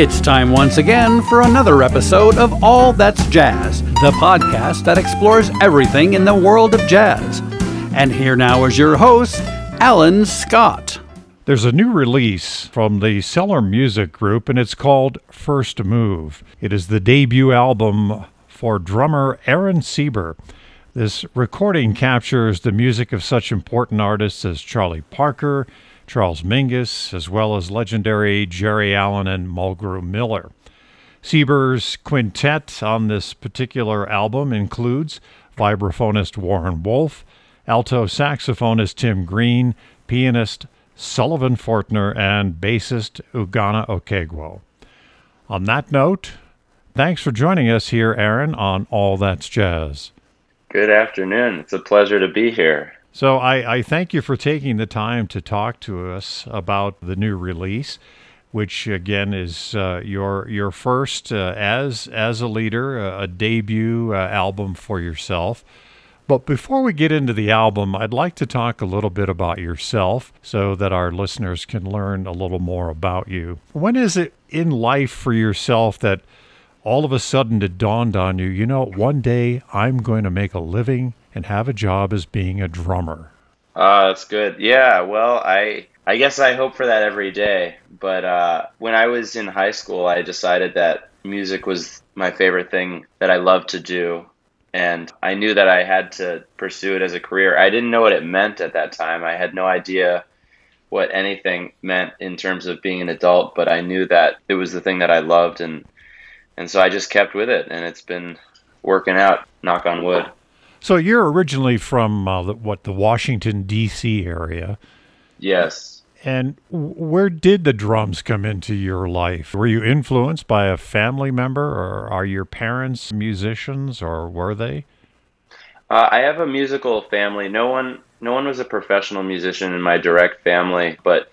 It's time once again for another episode of All That's Jazz, the podcast that explores everything in the world of jazz. And here now is your host, Alan Scott. There's a new release from the Cellar Music Group, and it's called First Move. It is the debut album for drummer Aaron Seeber. This recording captures the music of such important artists as Charlie Parker, Charles Mingus, as well as legendary Geri Allen and Mulgrew Miller. Seeber's quintet on this particular album includes vibraphonist Warren Wolf, alto saxophonist Tim Green, pianist Sullivan Fortner, and bassist Ugonna Okegwo. On that note, thanks for joining us here, Aaron, on All That's Jazz. Good afternoon. It's a pleasure to be here. So I, I thank you for taking the time to talk to us about the new release, which again is uh, your your first uh, as as a leader, uh, a debut uh, album for yourself. But before we get into the album, I'd like to talk a little bit about yourself so that our listeners can learn a little more about you. When is it in life for yourself that all of a sudden it dawned on you, you know, one day I'm going to make a living and have a job as being a drummer? Uh, that's good. Yeah, well, I I guess I hope for that every day. But uh, when I was in high school, I decided that music was my favorite thing that I loved to do. And I knew that I had to pursue it as a career. I didn't know what it meant at that time. I had no idea what anything meant in terms of being an adult, but I knew that it was the thing that I loved and and so I just kept with it and it's been working out, knock on wood. So you're originally from uh, the, what the Washington D.C. area. Yes. And where did the drums come into your life? Were you influenced by a family member, or are your parents musicians, or were they? Uh, I have a musical family. No one, no one was a professional musician in my direct family, but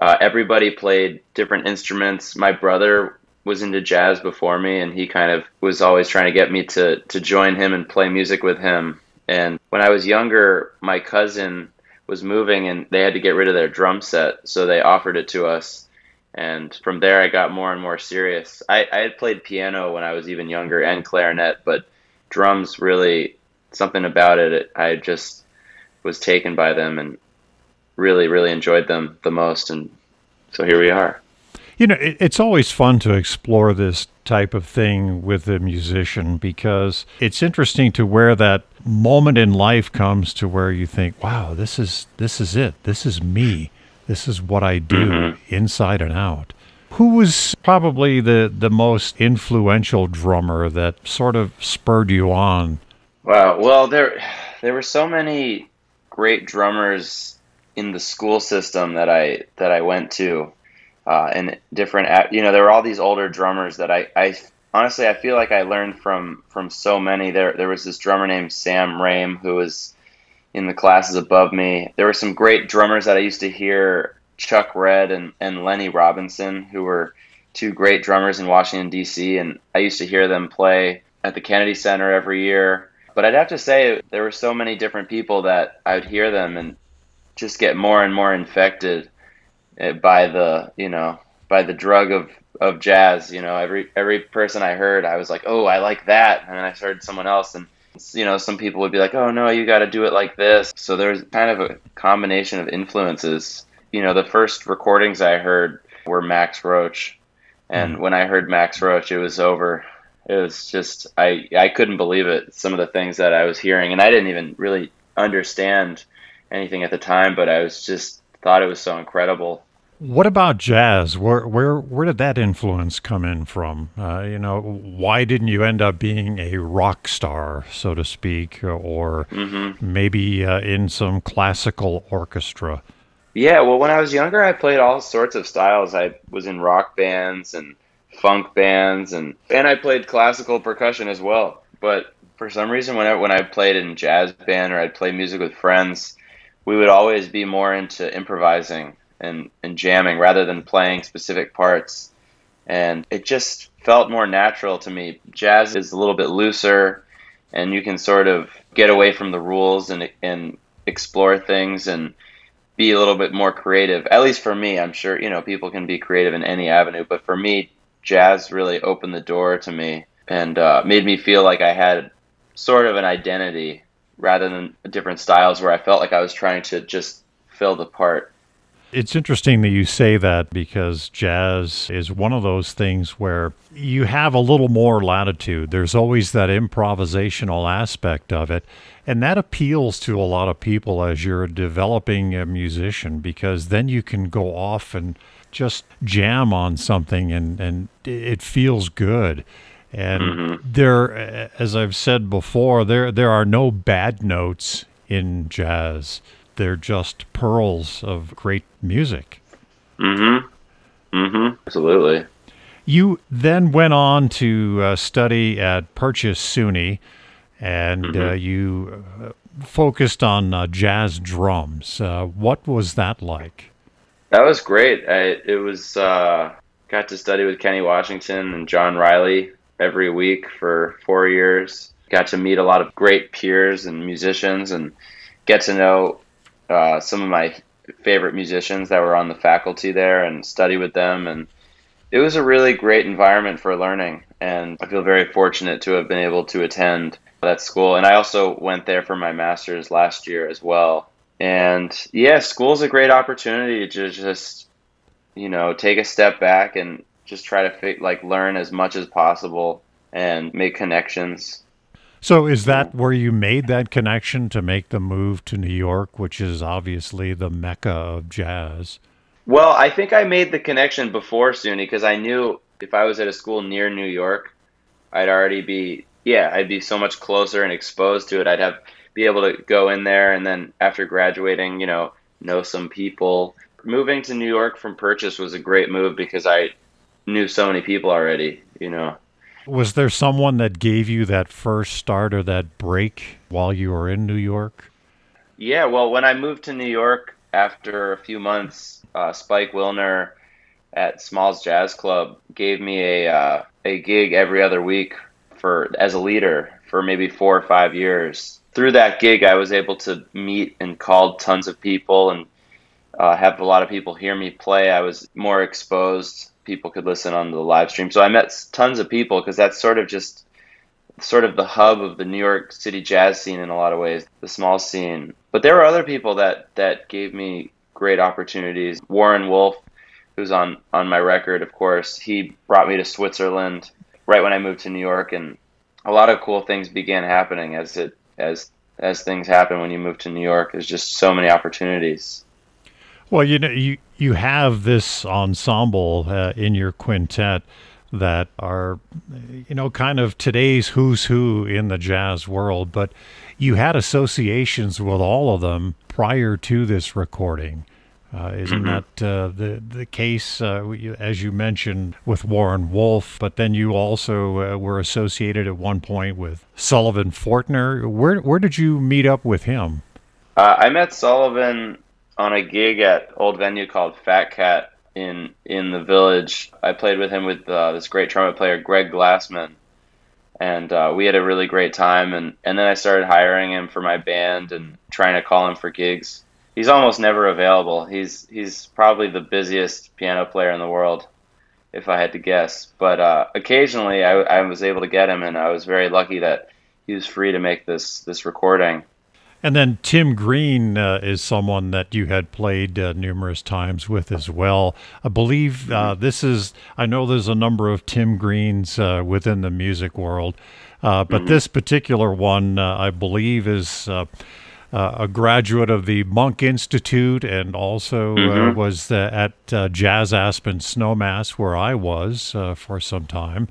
uh, everybody played different instruments. My brother was into jazz before me, and he kind of was always trying to get me to to join him and play music with him. And when I was younger, my cousin was moving, and they had to get rid of their drum set, so they offered it to us. And from there, I got more and more serious. I, I had played piano when I was even younger and clarinet, but drums really something about it. I just was taken by them and really, really enjoyed them the most. And so here we are. You know, it, it's always fun to explore this type of thing with a musician because it's interesting to where that moment in life comes to where you think, "Wow, this is this is it. This is me. This is what I do mm-hmm. inside and out." Who was probably the the most influential drummer that sort of spurred you on? Wow. Well, there there were so many great drummers in the school system that I that I went to uh, and different. You know, there were all these older drummers that I, I honestly I feel like I learned from from so many. There there was this drummer named Sam Rame who was in the classes above me. There were some great drummers that I used to hear, Chuck Redd and, and Lenny Robinson, who were two great drummers in Washington D.C. and I used to hear them play at the Kennedy Center every year. But I'd have to say there were so many different people that I would hear them and just get more and more infected by the you know by the drug of of jazz. You know, every every person I heard, I was like, oh, I like that, and then I heard someone else, and you know, some people would be like, oh no, you got to do it like this. So there's kind of a combination of influences. You know, the first recordings I heard were Max Roach, and mm. when I heard Max Roach, it was over. It was just I I couldn't believe it. Some of the things that I was hearing, and I didn't even really understand anything at the time, but I was just thought it was so incredible what about jazz? Where where where did that influence come in from? Uh, you know, why didn't you end up being a rock star, so to speak, or mm-hmm. maybe uh, in some classical orchestra? Yeah, well, when I was younger, I played all sorts of styles. I was in rock bands and funk bands, and and I played classical percussion as well. But for some reason, when I, when I played in jazz band or I'd play music with friends, we would always be more into improvising and, and jamming rather than playing specific parts. And it just felt more natural to me. Jazz is a little bit looser, and you can sort of get away from the rules and, and explore things and be a little bit more creative. At least for me, I'm sure, you know, people can be creative in any avenue, but for me, jazz really opened the door to me and uh, made me feel like I had sort of an identity rather than different styles where I felt like I was trying to just fill the part. It's interesting that you say that because jazz is one of those things where you have a little more latitude. There's always that improvisational aspect of it. And that appeals to a lot of people as you're developing a musician because then you can go off and just jam on something and, and it feels good. And mm-hmm. there, as I've said before, there there are no bad notes in jazz. They're just pearls of great music. Mm-hmm. Mm-hmm. Absolutely. You then went on to uh, study at Purchase SUNY, and mm-hmm. uh, you uh, focused on uh, jazz drums. Uh, what was that like? That was great. I, it was uh, got to study with Kenny Washington and John Riley every week for four years. Got to meet a lot of great peers and musicians and get to know uh, some of my favorite musicians that were on the faculty there and study with them. And it was a really great environment for learning. And I feel very fortunate to have been able to attend that school. And I also went there for my master's last year as well. And yeah, school's a great opportunity to just, you know, take a step back and just try to like learn as much as possible and make connections. So is that where you made that connection to make the move to New York, which is obviously the mecca of jazz? Well, I think I made the connection before SUNY because I knew if I was at a school near New York, I'd already be yeah, I'd be so much closer and exposed to it. I'd have be able to go in there and then after graduating, you know, know some people. Moving to New York from Purchase was a great move because I knew so many people already, you know. Was there someone that gave you that first start or that break while you were in New York? Yeah, well, when I moved to New York after a few months, uh, Spike Wilner at Smalls Jazz Club gave me a uh, a gig every other week for as a leader for maybe four or five years. Through that gig, I was able to meet and call tons of people and uh, have a lot of people hear me play. I was more exposed people could listen on the live stream. So I met tons of people because that's sort of just sort of the hub of the New York City jazz scene in a lot of ways, the small scene. But there were other people that that gave me great opportunities. Warren Wolf, who's on on my record, of course, he brought me to Switzerland right when I moved to New York, and a lot of cool things began happening as it as as things happen when you move to New York. There's just so many opportunities. Well, you know, you you have this ensemble uh, in your quintet that are, you know, kind of today's who's who in the jazz world, but you had associations with all of them prior to this recording. Uh, isn't mm-hmm. that uh, the the case, uh, as you mentioned, with Warren Wolf? But then you also uh, were associated at one point with Sullivan Fortner. Where where did you meet up with him? Uh, I met Sullivan on a gig at old venue called Fat Cat in in the village. I played with him with uh, this great trumpet player Greg Glassman, and uh, we had a really great time. And and then I started hiring him for my band and trying to call him for gigs. He's almost never available. He's he's probably the busiest piano player in the world, if I had to guess. But uh, occasionally I, I was able to get him, and I was very lucky that he was free to make this this recording. And then Tim Green uh, is someone that you had played uh, numerous times with as well. I believe uh, this is, I know there's a number of Tim Greens uh, within the music world, uh, but mm-hmm. this particular one, uh, I believe, is. a graduate of the Monk Institute and also mm-hmm. was at Jazz Aspen Snowmass, where I was for some time.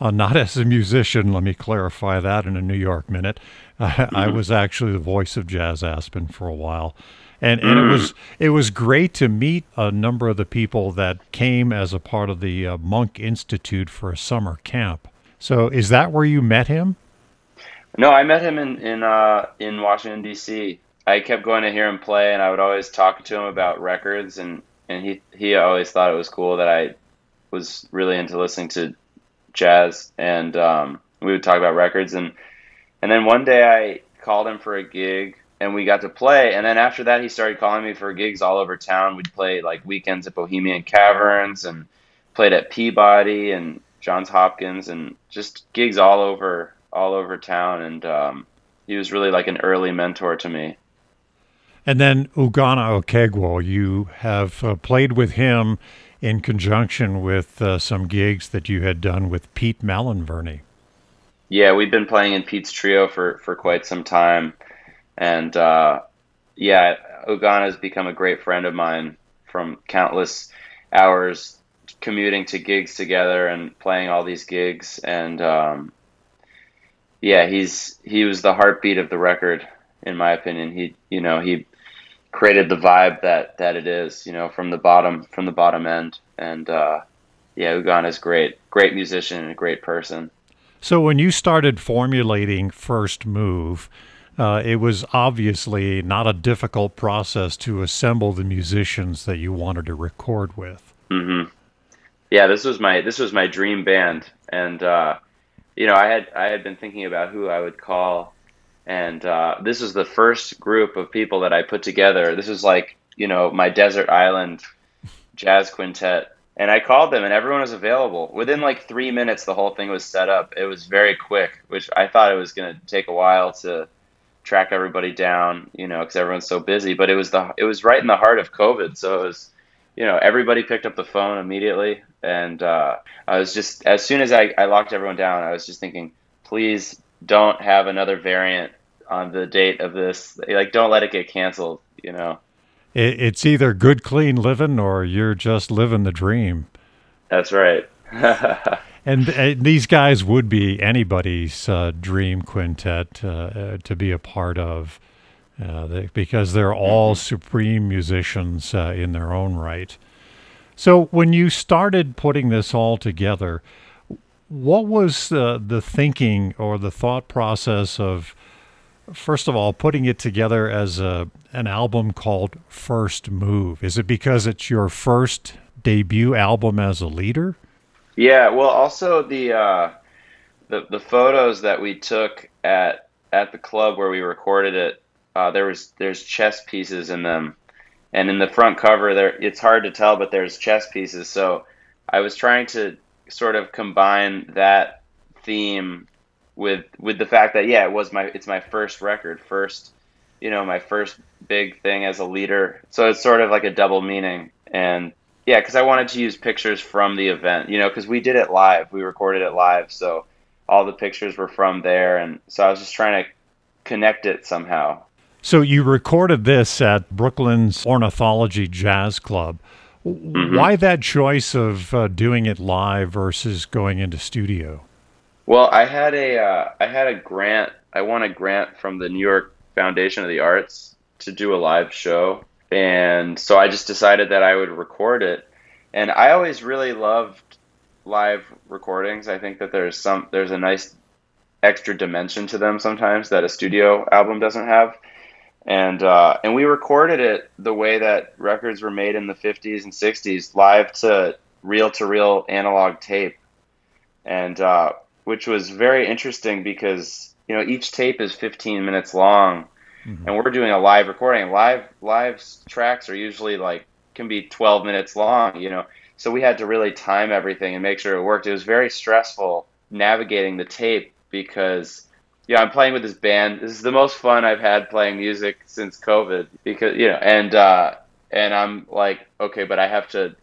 not as a musician, let me clarify that in a New York minute, I, I was actually the voice of Jazz Aspen for a while and and mm. it was it was great to meet a number of the people that came as a part of the uh, Monk Institute for a summer camp. So is that where you met him? No, I met him in in uh, in Washington D.C. I kept going to hear him play, and I would always talk to him about records, and and he he always thought it was cool that I was really into listening to jazz, and um, we would talk about records and and then one day I called him for a gig and we got to play. And then after that, he started calling me for gigs all over town. We'd play like weekends at Bohemian Caverns and played at Peabody and Johns Hopkins and just gigs all over all over town and um, he was really like an early mentor to me. And then Ugonna Okegwo, you have uh, played with him in conjunction with uh, some gigs that you had done with Pete Malinverni. Yeah, we've been playing in Pete's trio for, for quite some time. And uh, yeah, Ugonna has become a great friend of mine from countless hours commuting to gigs together and playing all these gigs. And um, yeah, he's he was the heartbeat of the record, in my opinion. He you know he created the vibe that that it is, you know, from the bottom from the bottom end. And uh, yeah, Ugonna is great, great musician and a great person. So when you started formulating First Move, uh, it was obviously not a difficult process to assemble the musicians that you wanted to record with. Mm-hmm. Yeah, this was my this was my dream band, and uh, you know, I had I had been thinking about who I would call, and uh, this is the first group of people that I put together. This is like you know my desert island jazz quintet, and I called them, and everyone was available within like three minutes. The whole thing was set up. It was very quick, which I thought it was going to take a while to track everybody down, you know, because everyone's so busy. But it was the it was right in the heart of COVID, so it was you know, everybody picked up the phone immediately. And uh, I was just, as soon as I, I locked everyone down, I was just thinking, please don't have another variant on the date of this. Like, don't let it get canceled, you know? It, it's either good, clean living or you're just living the dream. That's right. and, and, these guys would be anybody's uh, dream quintet uh, uh to be a part of uh, they, because they're all mm-hmm. supreme musicians uh, in their own right. So, when you started putting this all together, what was uh, the thinking or the thought process of, first of all, putting it together as a, an album called First Move? Is it because it's your first debut album as a leader? Yeah, well, also the uh, the the photos that we took at at the club where we recorded it uh, there was there's chess pieces in them, and in the front cover there it's hard to tell, but there's chess pieces. So I was trying to sort of combine that theme with with the fact that yeah, it was my it's my first record, first you know my first big thing as a leader. So it's sort of like a double meaning, and yeah, because I wanted to use pictures from the event, you know, because we did it live, we recorded it live, so all the pictures were from there, and so I was just trying to connect it somehow. So you recorded this at Brooklyn's Ornithology Jazz Club. Mm-hmm. Why that choice of uh, doing it live versus going into studio? Well, I had a uh, I had a grant. I won a grant from the New York Foundation of the Arts to do a live show, and so I just decided that I would record it. And I always really loved live recordings. I think that there's some there's a nice extra dimension to them sometimes that a studio album doesn't have and uh, and we recorded it the way that records were made in the 50s and 60s, live to reel to reel analog tape, and uh, which was very interesting because you know each tape is 15 minutes long, mm-hmm. and we're doing a live recording. Live live tracks are usually like can be 12 minutes long, you know. So we had to really time everything and make sure it worked. It was very stressful navigating the tape because yeah, I'm playing with this band. This is the most fun I've had playing music since COVID because you know, and uh, and I'm like, okay, but I have to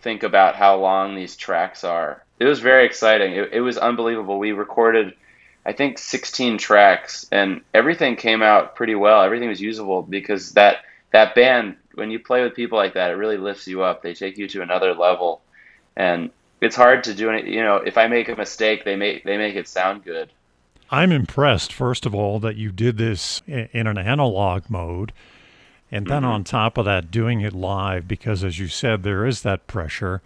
think about how long these tracks are. It was very exciting. It, it was unbelievable. We recorded, I think, 16 tracks, and everything came out pretty well. Everything was usable because that that band, when you play with people like that, it really lifts you up. They take you to another level, and it's hard to do it. You know, if I make a mistake, they make they make it sound good. I'm impressed, first of all, that you did this in an analog mode. And then mm-hmm. on top of that, doing it live, because as you said, there is that pressure.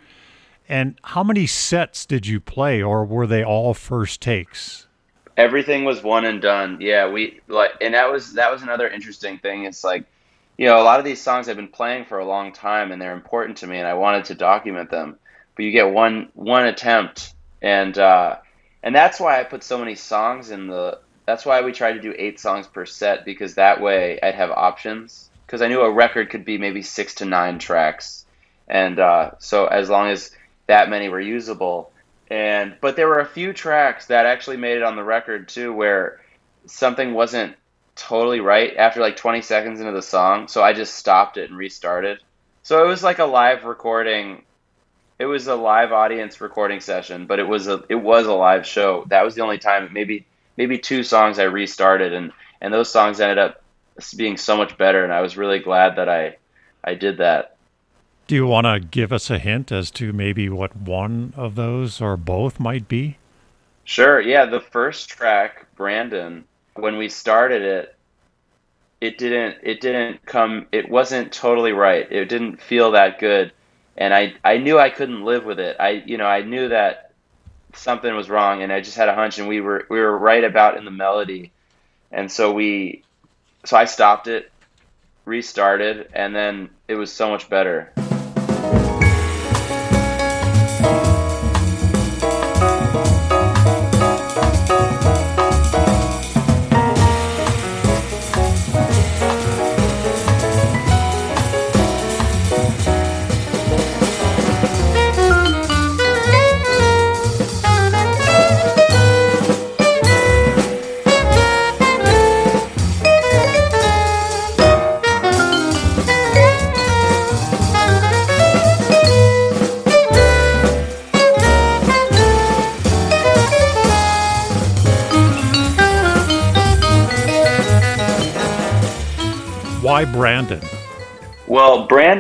And how many sets did you play, or were they all first takes? Everything was one and done. Yeah, we like, and that was that was another interesting thing. It's like, you know, a lot of these songs I've been playing for a long time, and they're important to me, and I wanted to document them. But you get one one attempt, and uh, and that's why I put so many songs in the. That's why we tried to do eight songs per set because that way I'd have options. Because I knew a record could be maybe six to nine tracks, and uh, so as long as that many were usable. And but there were a few tracks that actually made it on the record too, where something wasn't totally right after like 20 seconds into the song. So I just stopped it and restarted. So it was like a live recording. It was a live audience recording session, but it was a it was a live show. That was the only time. Maybe maybe two songs I restarted, and and those songs ended up being so much better. And I was really glad that I I did that. Do you want to give us a hint as to maybe what one of those or both might be? Sure. Yeah, the first track, Brandon, when we started it, it didn't it didn't come it wasn't totally right. It didn't feel that good. And I I knew I couldn't live with it. I you know, I knew that something was wrong and I just had a hunch and we were we were right about in the melody. And so we so I stopped it, restarted, and then it was so much better.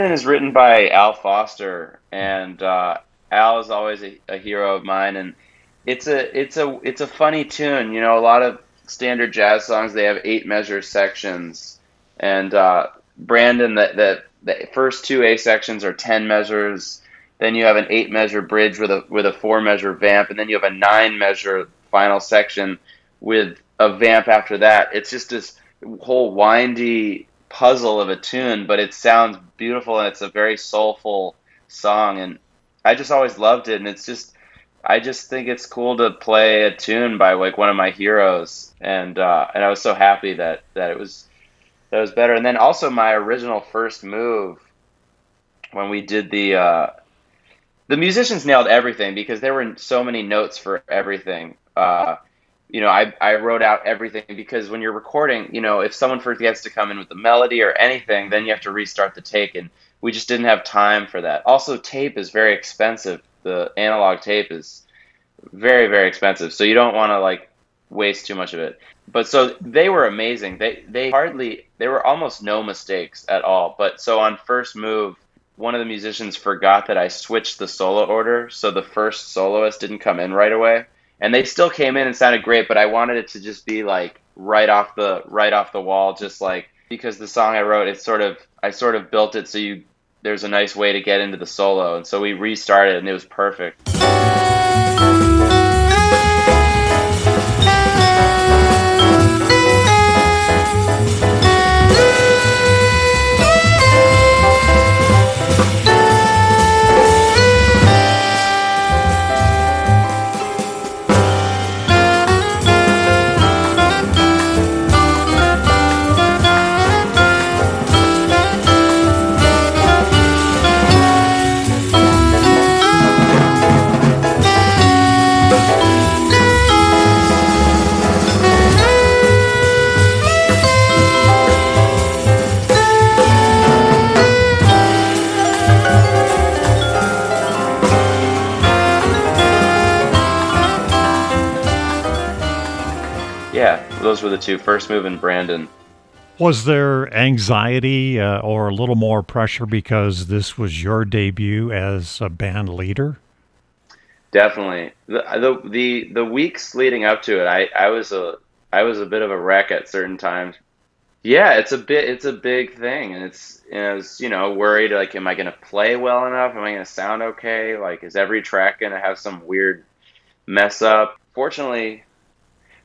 Brandon is written by Al Foster, and uh, Al is always a, a, hero of mine. And it's a it's a it's a funny tune. You know, a lot of standard jazz songs they have eight measure sections, and uh, Brandon the, the the first two A sections are ten measures. Then you have an eight measure bridge with a with a four measure vamp, and then you have a nine measure final section with a vamp after that. It's just this whole windy puzzle of a tune, but it sounds beautiful and it's a very soulful song. And I just always loved it. And it's just, I just think it's cool to play a tune by like one of my heroes. And, uh, and I was so happy that, that it was, that was better. And then also my original first move when we did the, uh, the musicians nailed everything because there were so many notes for everything. Uh, you know, I, I wrote out everything because when you're recording, you know, if someone forgets to come in with the melody or anything, then you have to restart the take. And we just didn't have time for that. Also, tape is very expensive. The analog tape is very, very expensive. So you don't want to like waste too much of it. But so they were amazing. They, they hardly, there were almost no mistakes at all. But so on first move, one of the musicians forgot that I switched the solo order. So the first soloist didn't come in right away and they still came in and sounded great but i wanted it to just be like right off the right off the wall just like because the song i wrote it's sort of i sort of built it so you there's a nice way to get into the solo. And so we restarted and it was perfect those were the two first move and Brandon. Was there anxiety uh, or a little more pressure because this was your debut as a band leader? Definitely. The, the the the weeks leading up to it, I, I was a I was a bit of a wreck at certain times. Yeah, it's a bit it's a big thing, and it's I was you know worried like, am I going to play well enough? Am I going to sound okay? Like, is every track going to have some weird mess up? Fortunately,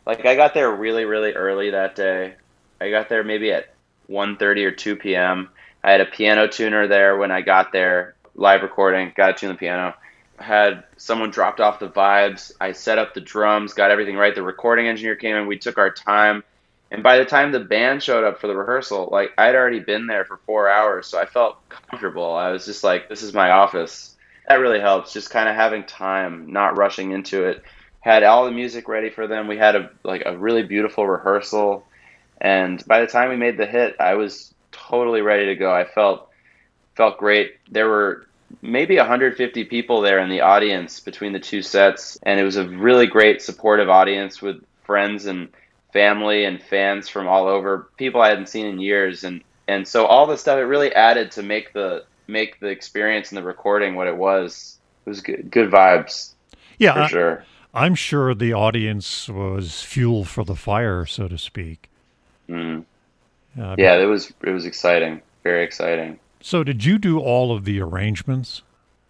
like I got there really really early that day. I got there maybe at 1:30 or 2 p.m. I had a piano tuner there when I got there, live recording, got to tune the piano. Had someone dropped off the vibes. I set up the drums, got everything right. The recording engineer came in. We took our time. And by the time the band showed up for the rehearsal, like I'd already been there for four hours, so I felt comfortable. I was just like, this is my office. that really helps. Just kind of having time, not rushing into it. Had all the music ready for them. We had a like a really beautiful rehearsal, and by the time we made the hit, I was totally ready to go. I felt felt great. There were maybe 150 people there in the audience between the two sets, and it was a really great supportive audience with friends and family and fans from all over, people I hadn't seen in years, and and so all the stuff it really added to make the make the experience and the recording what it was. It was good, good vibes. Yeah, for I, sure. I'm sure the audience was fuel for the fire, so to speak. Mm. Uh, yeah, it was it was exciting, very exciting. So, did you do all of the arrangements?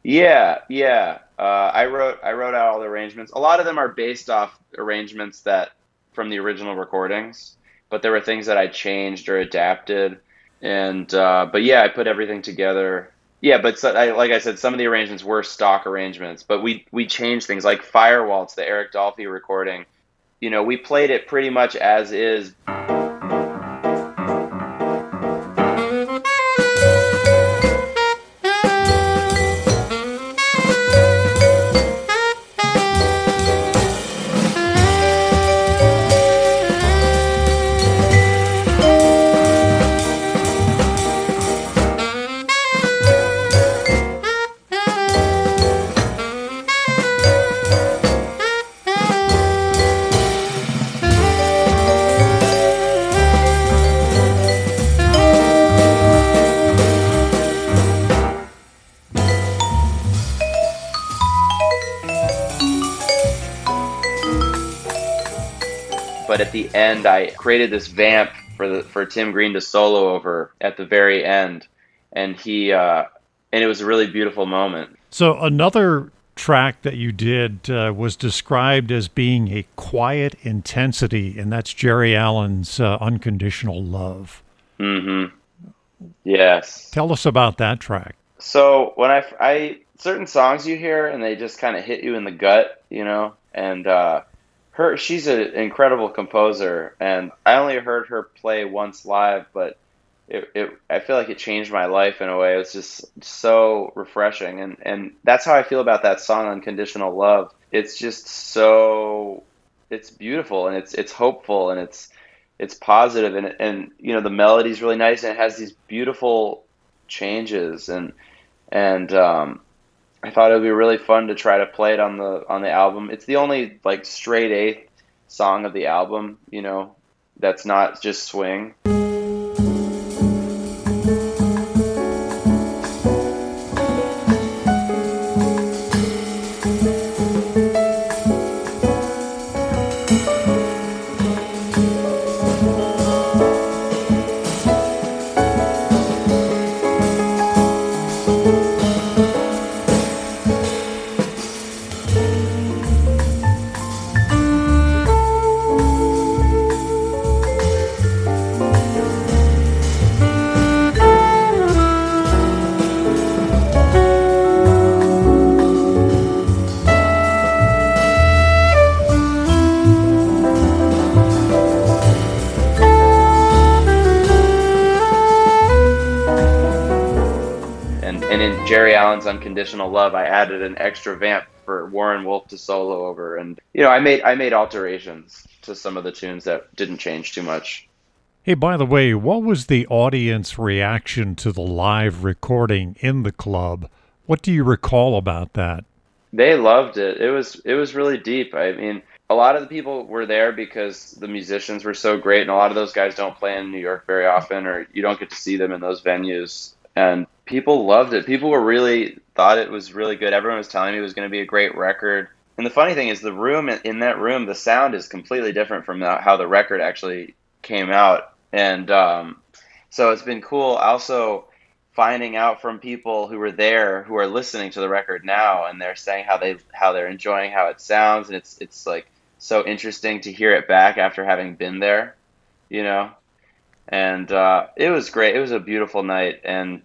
Yeah, yeah. Uh, I wrote I wrote out all the arrangements. A lot of them are based off arrangements that from the original recordings, but there were things that I changed or adapted. And uh, but yeah, I put everything together. Yeah, but so, I, like I said, some of the arrangements were stock arrangements, but we we changed things like Fire Waltz, the Eric Dolphy recording. You know, we played it pretty much as is. Created this vamp for the for Tim Green to solo over at the very end, and he uh, and it was a really beautiful moment. So another track that you did uh, was described as being a quiet intensity, and that's Geri Allen's uh, "Unconditional Love." Mm-hmm. Yes. Tell us about that track. So when I, I certain songs you hear and they just kind of hit you in the gut, you know, and uh, her she's an incredible composer, and I only heard her play once live, but it, it I feel like it changed my life in a way. It was just so refreshing, and and that's how I feel about that song, "Unconditional Love." It's just so it's beautiful and it's it's hopeful and it's it's positive and and you know the melody's really nice and it has these beautiful changes and and um, I thought it would be really fun to try to play it on the on the album. It's the only like straight eighth song of the album, you know, that's not just swing. Unconditional Love, I added an extra vamp for Warren Wolf to solo over, and you know, I made I made alterations to some of the tunes that didn't change too much. Hey, by the way, what was the audience reaction to the live recording in the club? What do you recall about that? They loved it. It was it was really deep. I mean, a lot of the people were there because the musicians were so great, and a lot of those guys don't play in New York very often, or you don't get to see them in those venues. And people loved it. People were really thought it was really good. Everyone was telling me it was going to be a great record. And the funny thing is, the room in that room, the sound is completely different from how the record actually came out. And um, so it's been cool. Also, finding out from people who were there who are listening to the record now, and they're saying how they how they're enjoying how it sounds, and it's it's like so interesting to hear it back after having been there, you know. And uh, it was great. It was a beautiful night, and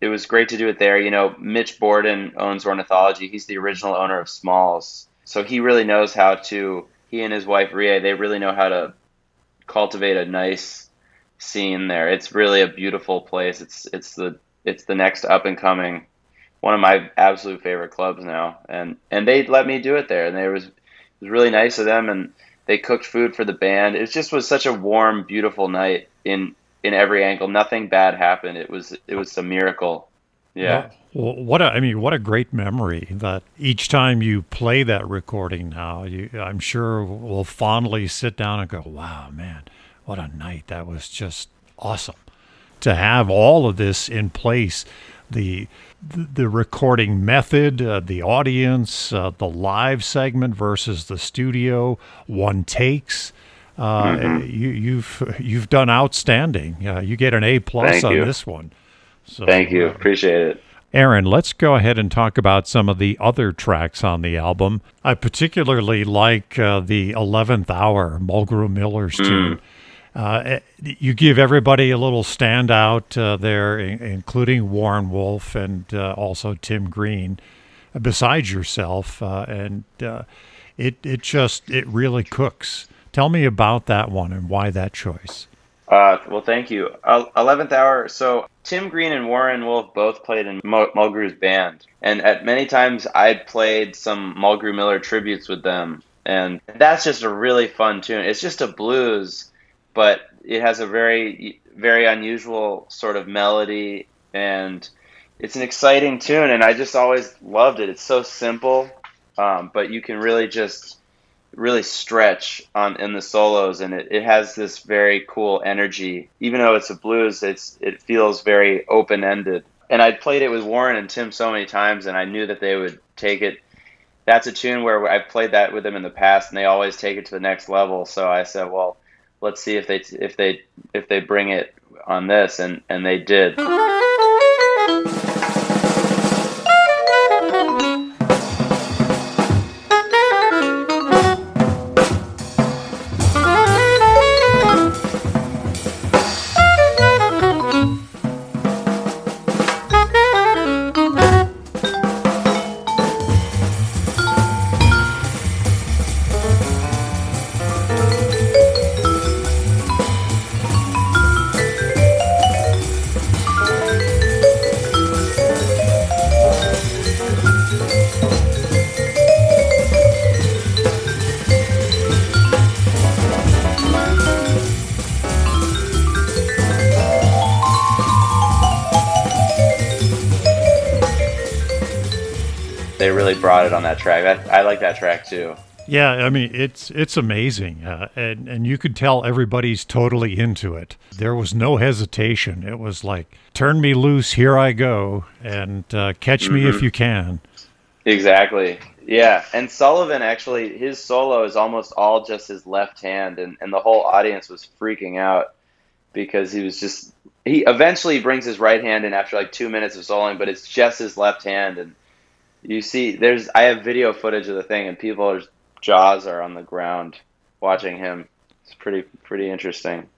it was great to do it there. You know, Mitch Borden owns Ornithology. He's the original owner of Smalls, so he really knows how to. He and his wife Ria, they really know how to cultivate a nice scene there. It's really a beautiful place. It's it's the it's the next up and coming one of my absolute favorite clubs now, and and they let me do it there, and they was it was really nice of them, and they cooked food for the band. It just was such a warm, beautiful night in in every angle. Nothing bad happened. It was it was a miracle. Yeah. Well, what a, I mean, what a great memory that each time you play that recording now, you, I'm sure will fondly sit down and go, "Wow, man, what a night! That was just awesome." To have all of this in place, the the recording method, uh, the audience, uh, the live segment versus the studio, one takes. Uh, mm-hmm. you, you've you've done outstanding. Uh, you get an A plus on you. this one. So, Thank you. Uh, Appreciate it. Aaron, let's go ahead and talk about some of the other tracks on the album. I particularly like uh, the 11th Hour, Mulgrew Miller's mm. tune. Uh, eh, you give everybody a little standout uh, there, including Warren Wolf and uh, also Tim Green, besides yourself, uh, and uh, it it just it really cooks. Tell me about that one and why that choice. Uh, well, thank you. Eleventh hour. So Tim Green and Warren Wolf both played in Mulgrew's band, and at many times I played some Mulgrew Miller tributes with them, and that's just a really fun tune. It's just a blues, but it has a very very unusual sort of melody, and it's an exciting tune. And I just always loved it. It's so simple, um, but you can really just really stretch on in the solos and it, it has this very cool energy. Even though it's a blues it's it feels very open-ended. And i'd played it with warren and tim so many times and i knew that they would take it. That's a tune where i've played that with them in the past and they always take it to the next level. So i said well let's see if they if they if they bring it on this and and they did brought it on that track. That, I like that track too. Yeah, I mean it's it's amazing, uh, and and you could tell everybody's totally into it. There was no hesitation. It was like turn me loose, here I go, and uh, catch mm-hmm. me if mm-hmm. you can. Exactly. Yeah, and Sullivan actually his solo is almost all just his left hand, and and the whole audience was freaking out because he was just he eventually brings his right hand in after like two minutes of soloing, but it's just his left hand and you see there's I have video footage of the thing and people's jaws are on the ground watching him. It's pretty pretty interesting.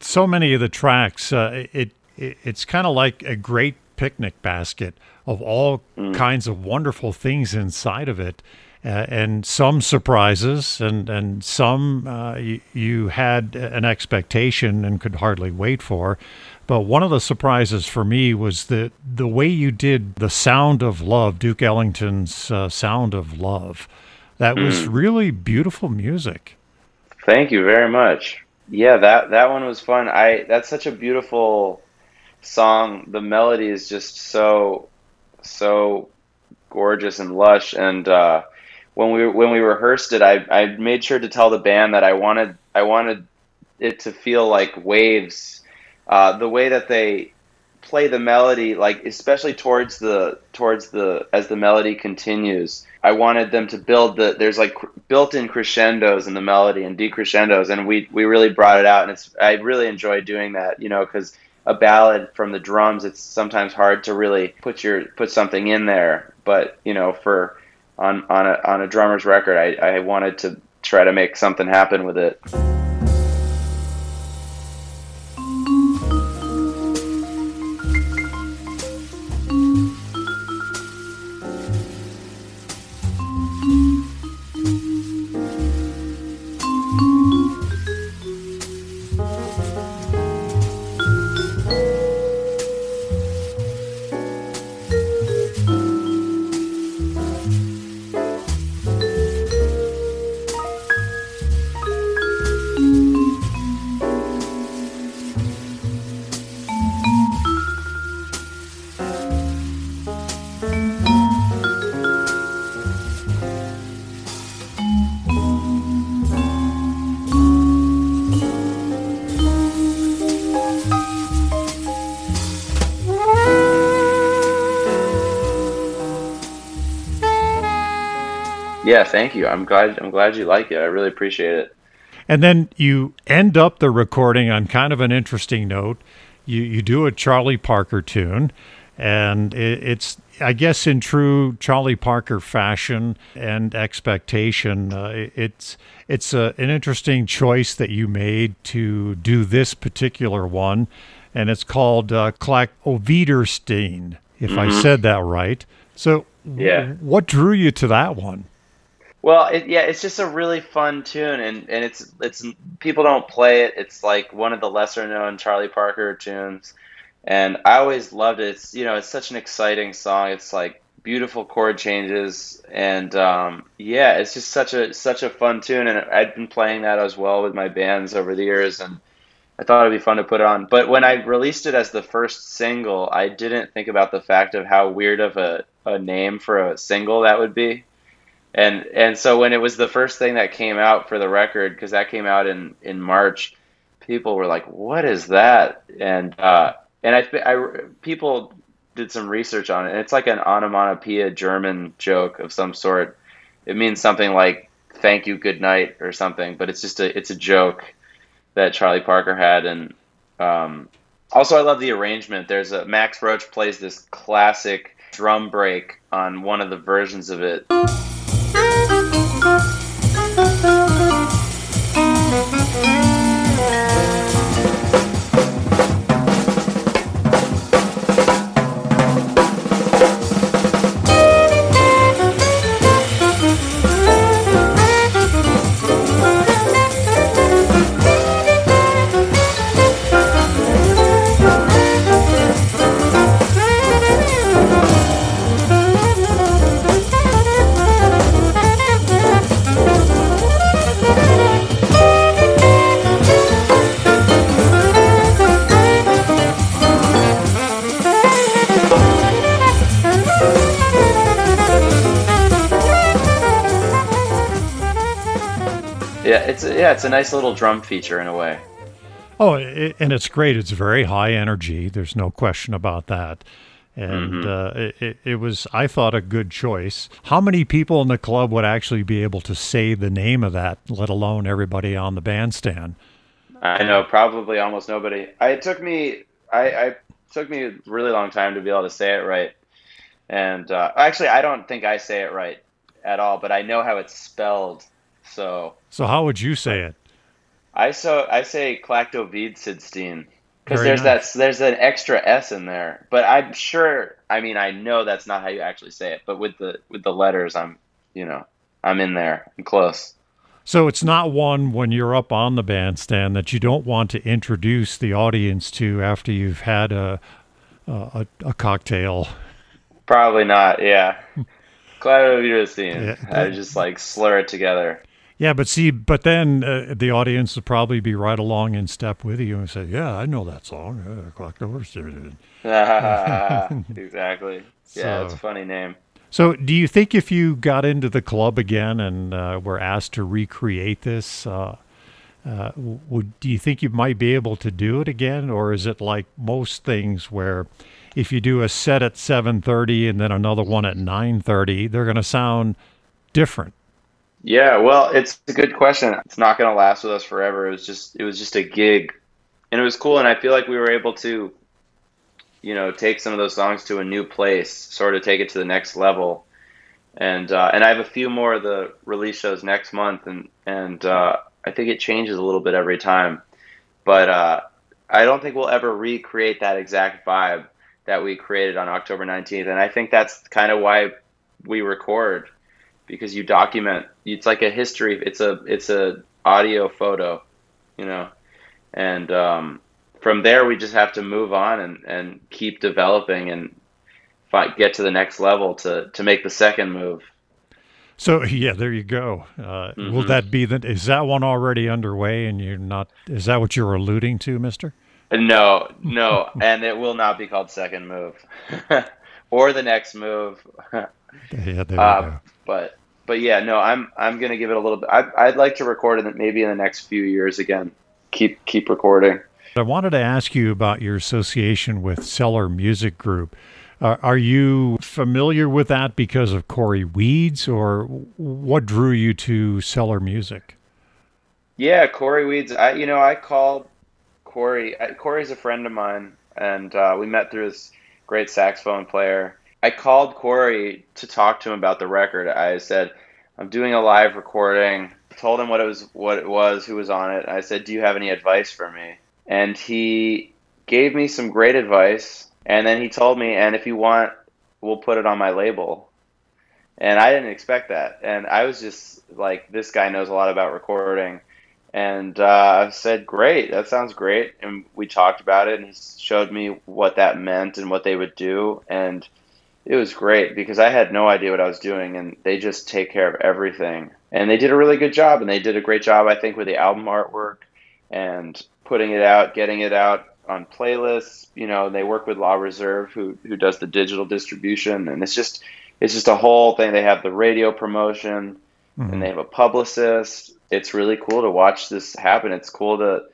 So many of the tracks, uh, it, it it's kind of like a great picnic basket of all mm. kinds of wonderful things inside of it. Uh, and some surprises, and and some uh, you, you had an expectation and could hardly wait for. But one of the surprises for me was that the way you did the Sound of Love, Duke Ellington's uh, Sound of Love. That was really beautiful music. Thank you very much. Yeah, that that one was fun. I that's such a beautiful song. The melody is just so so gorgeous and lush and uh, when we when we rehearsed it, I, I made sure to tell the band that I wanted I wanted it to feel like waves uh, the way that they play the melody, like especially towards the towards the as the melody continues. I wanted them to build the there's like built-in crescendos in the melody and decrescendos, and we we really brought it out, and it's I really enjoy doing that, you know, because a ballad from the drums, it's sometimes hard to really put your put something in there, but you know, for on on a on a drummer's record, I I wanted to try to make something happen with it. Yeah, thank you. I'm glad. I'm glad you like it. I really appreciate it. And then you end up the recording on kind of an interesting note. You you do a Charlie Parker tune, and it, it's I guess in true Charlie Parker fashion and expectation, uh, it's it's a, an interesting choice that you made to do this particular one, and it's called uh, Klack Oviderstein, if I said that right. So, Yeah. what drew you to that one? Well, it, yeah, it's just a really fun tune, and, and it's it's people don't play it. It's like one of the lesser known Charlie Parker tunes, and I always loved it. It's you know it's such an exciting song. It's like beautiful chord changes, and um, yeah, it's just such a such a fun tune. And I'd been playing that as well with my bands over the years, and I thought it'd be fun to put it on. But when I released it as the first single, I didn't think about the fact of how weird of a, a name for a single that would be and and so when it was the first thing that came out for the record because that came out in in March, people were like, "What is that?" And uh, and I, I people did some research on it. And it's like an onomatopoeia German joke of some sort. It means something like "thank you, good night" or something, but it's just a it's a joke that Charlie Parker had. And um, also, I love the arrangement. There's a Max Roach plays this classic drum break on one of the versions of it. Yeah, it's a, yeah, it's a nice little drum feature in a way. Oh, it, and it's great. It's very high energy. There's no question about that. And uh, it, it- it was, I thought, a good choice. How many people in the club would actually be able to say the name of that, let alone everybody on the bandstand? I know probably almost nobody. I, it took me I, I took me a really long time to be able to say it right. And uh, actually, I don't think I say it right at all, but I know how it's spelled. So So, how would you say it? I so I say Klactoveedsedstene because there's nice. that there's an extra s in there. But I'm sure. I mean, I know that's not how you actually say it. But with the with the letters, I'm you know I'm in there. I'm close. So, it's not one when you're up on the bandstand that you don't want to introduce the audience to after you've had a, a, a cocktail. Probably not. Yeah. Klactoveedsedstene. Yeah. I just like slur it together. Yeah, but see, but then uh, the audience will probably be right along in step with you and say, "Yeah, I know that song." Uh, Clock Over Steering." exactly. Yeah, it's a funny name. So, do you think if you got into the club again and uh, were asked to recreate this, uh, uh, would do you think you might be able to do it again, or is it like most things where if you do a set at seven thirty and then another one at nine thirty, they're going to sound different? Yeah, well, it's a good question. It's not going to last with us forever. It was just it was just a gig, and it was cool. And I feel like we were able to, you know, take some of those songs to a new place, sort of take it to the next level. And uh, and I have a few more of the release shows next month, and and uh, I think it changes a little bit every time. But uh, I don't think we'll ever recreate that exact vibe that we created on October 19th. And I think that's kind of why we record because you document it's like a history it's a it's a audio photo you know and um, from there we just have to move on and, and keep developing and fi- get to the next level to to make the second move So yeah, there you go. Uh, Will Mhm. that be the? Is that one already underway? And you're not? Is that what you're alluding to, Mister? no no and it will not be called second move or the next move Yeah, there you Uh, go. but but yeah no i'm i'm gonna give it a little bit I, i'd like to record it maybe in the next few years again keep keep recording I wanted to ask you about your association with Cellar Music Group. Uh, are you familiar with that because of Corey Weeds, or what drew you to Cellar Music? Yeah, Corey Weeds. I, you know, I called Corey. Corey's a friend of mine, and uh, we met through this great saxophone player. I called Corey to talk to him about the record. I said, "I'm doing a live recording." Told him what it was, what it was, who was on it. I said, "Do you have any advice for me?" And he gave me some great advice and then he told me, and if you want, we'll put it on my label. And I didn't expect that. And I was just like, this guy knows a lot about recording. And uh, I said, great, that sounds great. And we talked about it, and he showed me what that meant and what they would do. And it was great because I had no idea what I was doing, and they just take care of everything. And they did a really good job, and they did a great job, I think, with the album artwork and putting it out, getting it out on playlists. You know, they work with La Reserve, who who does the digital distribution, and it's just it's just a whole thing. They have the radio promotion, mm-hmm. and they have a publicist. It's really cool to watch this happen. It's cool to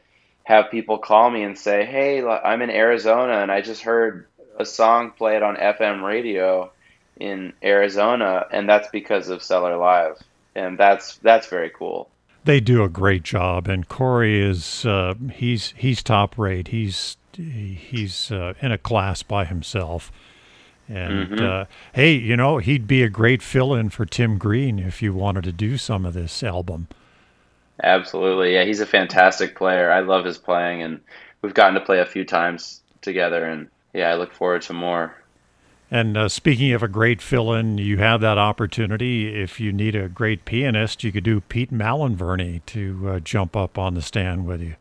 have people call me and say, "Hey, I'm in Arizona, and I just heard a song played on FM radio in Arizona, and that's because of Cellar Live." And that's that's very cool they do a great job, and Corey is uh, he's he's top rate. He's he's uh, in a class by himself. And mm-hmm. uh, hey, you know, he'd be a great fill-in for Tim Green if you wanted to do some of this album. Absolutely, yeah, he's a fantastic player. I love his playing, and we've gotten to play a few times together, and yeah, I look forward to more. And uh, speaking of a great fill in, you have that opportunity. If you need a great pianist, you could do Pete Malinverni to uh, jump up on the stand with you.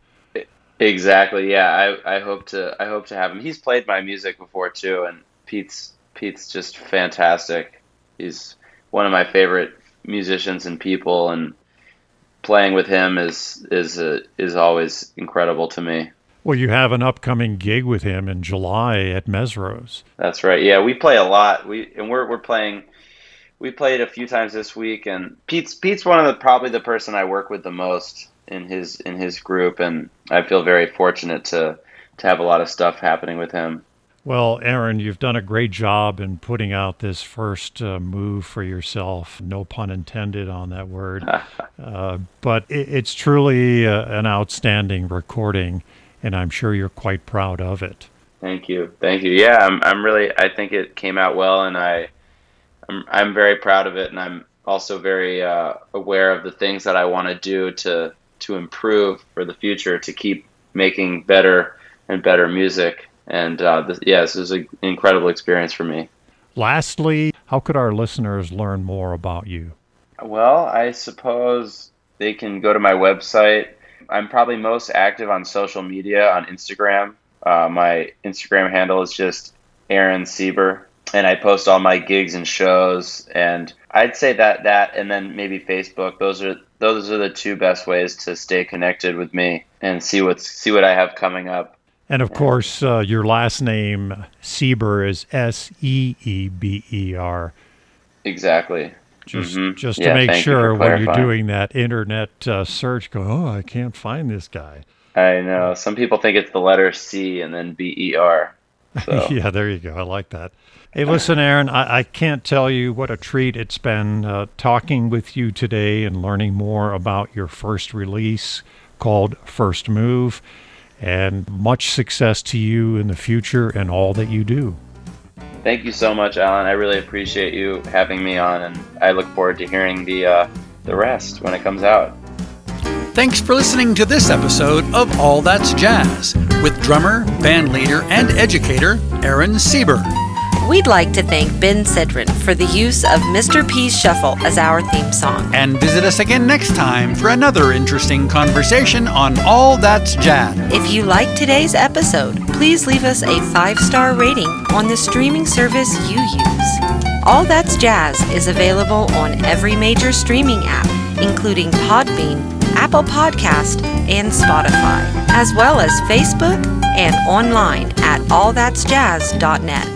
Exactly. Yeah, I, I hope to I hope to have him. He's played my music before too, and Pete's Pete's just fantastic. He's one of my favorite musicians and people, and playing with him is is a, is always incredible to me. Well, you have an upcoming gig with him in July at Mezzrow's. That's right. Yeah, we play a lot. We and we're we're playing. We played a few times this week, and Pete's Pete's one of the probably the person I work with the most in his in his group, and I feel very fortunate to to have a lot of stuff happening with him. Well, Aaron, you've done a great job in putting out this first uh, move for yourself. No pun intended on that word. uh, but it, it's truly uh, an outstanding recording and I'm sure you're quite proud of it. Thank you, thank you. Yeah, I'm. I'm really. I think it came out well, and I, I'm. I'm very proud of it, and I'm also very uh, aware of the things that I want to do to to improve for the future, to keep making better and better music. And uh, this, yeah, this was an incredible experience for me. Lastly, how could our listeners learn more about you? Well, I suppose they can go to my website, I'm probably most active on social media on Instagram. Uh, my Instagram handle is just Aaron Seeber, and I post all my gigs and shows. And I'd say that that, and then maybe Facebook. Those are those are the two best ways to stay connected with me and see what's see what I have coming up. And of course, uh, your last name Sieber is S E E B E R. Exactly just mm-hmm. just yeah, to make sure you when you're doing that internet uh, search, go, oh, I can't find this guy. I know some people think it's the letter C and then B E R. So. yeah, there you go. I like that. Hey, listen, Aaron, I, I can't tell you what a treat it's been uh, talking with you today and learning more about your first release called First Move. And much success to you in the future and all that you do. Thank you so much, Alan. I really appreciate you having me on, and I look forward to hearing the uh, the rest when it comes out. Thanks for listening to this episode of All That's Jazz with drummer, band leader, and educator Aaron Seeber. We'd like to thank Ben Sidran for the use of Mr. P's Shuffle as our theme song. And visit us again next time for another interesting conversation on All That's Jazz. If you like today's episode, please leave us a five star rating on the streaming service you use. All That's Jazz is available on every major streaming app, including Podbean, Apple Podcast, and Spotify, as well as Facebook and online at allthat'sjazz.net.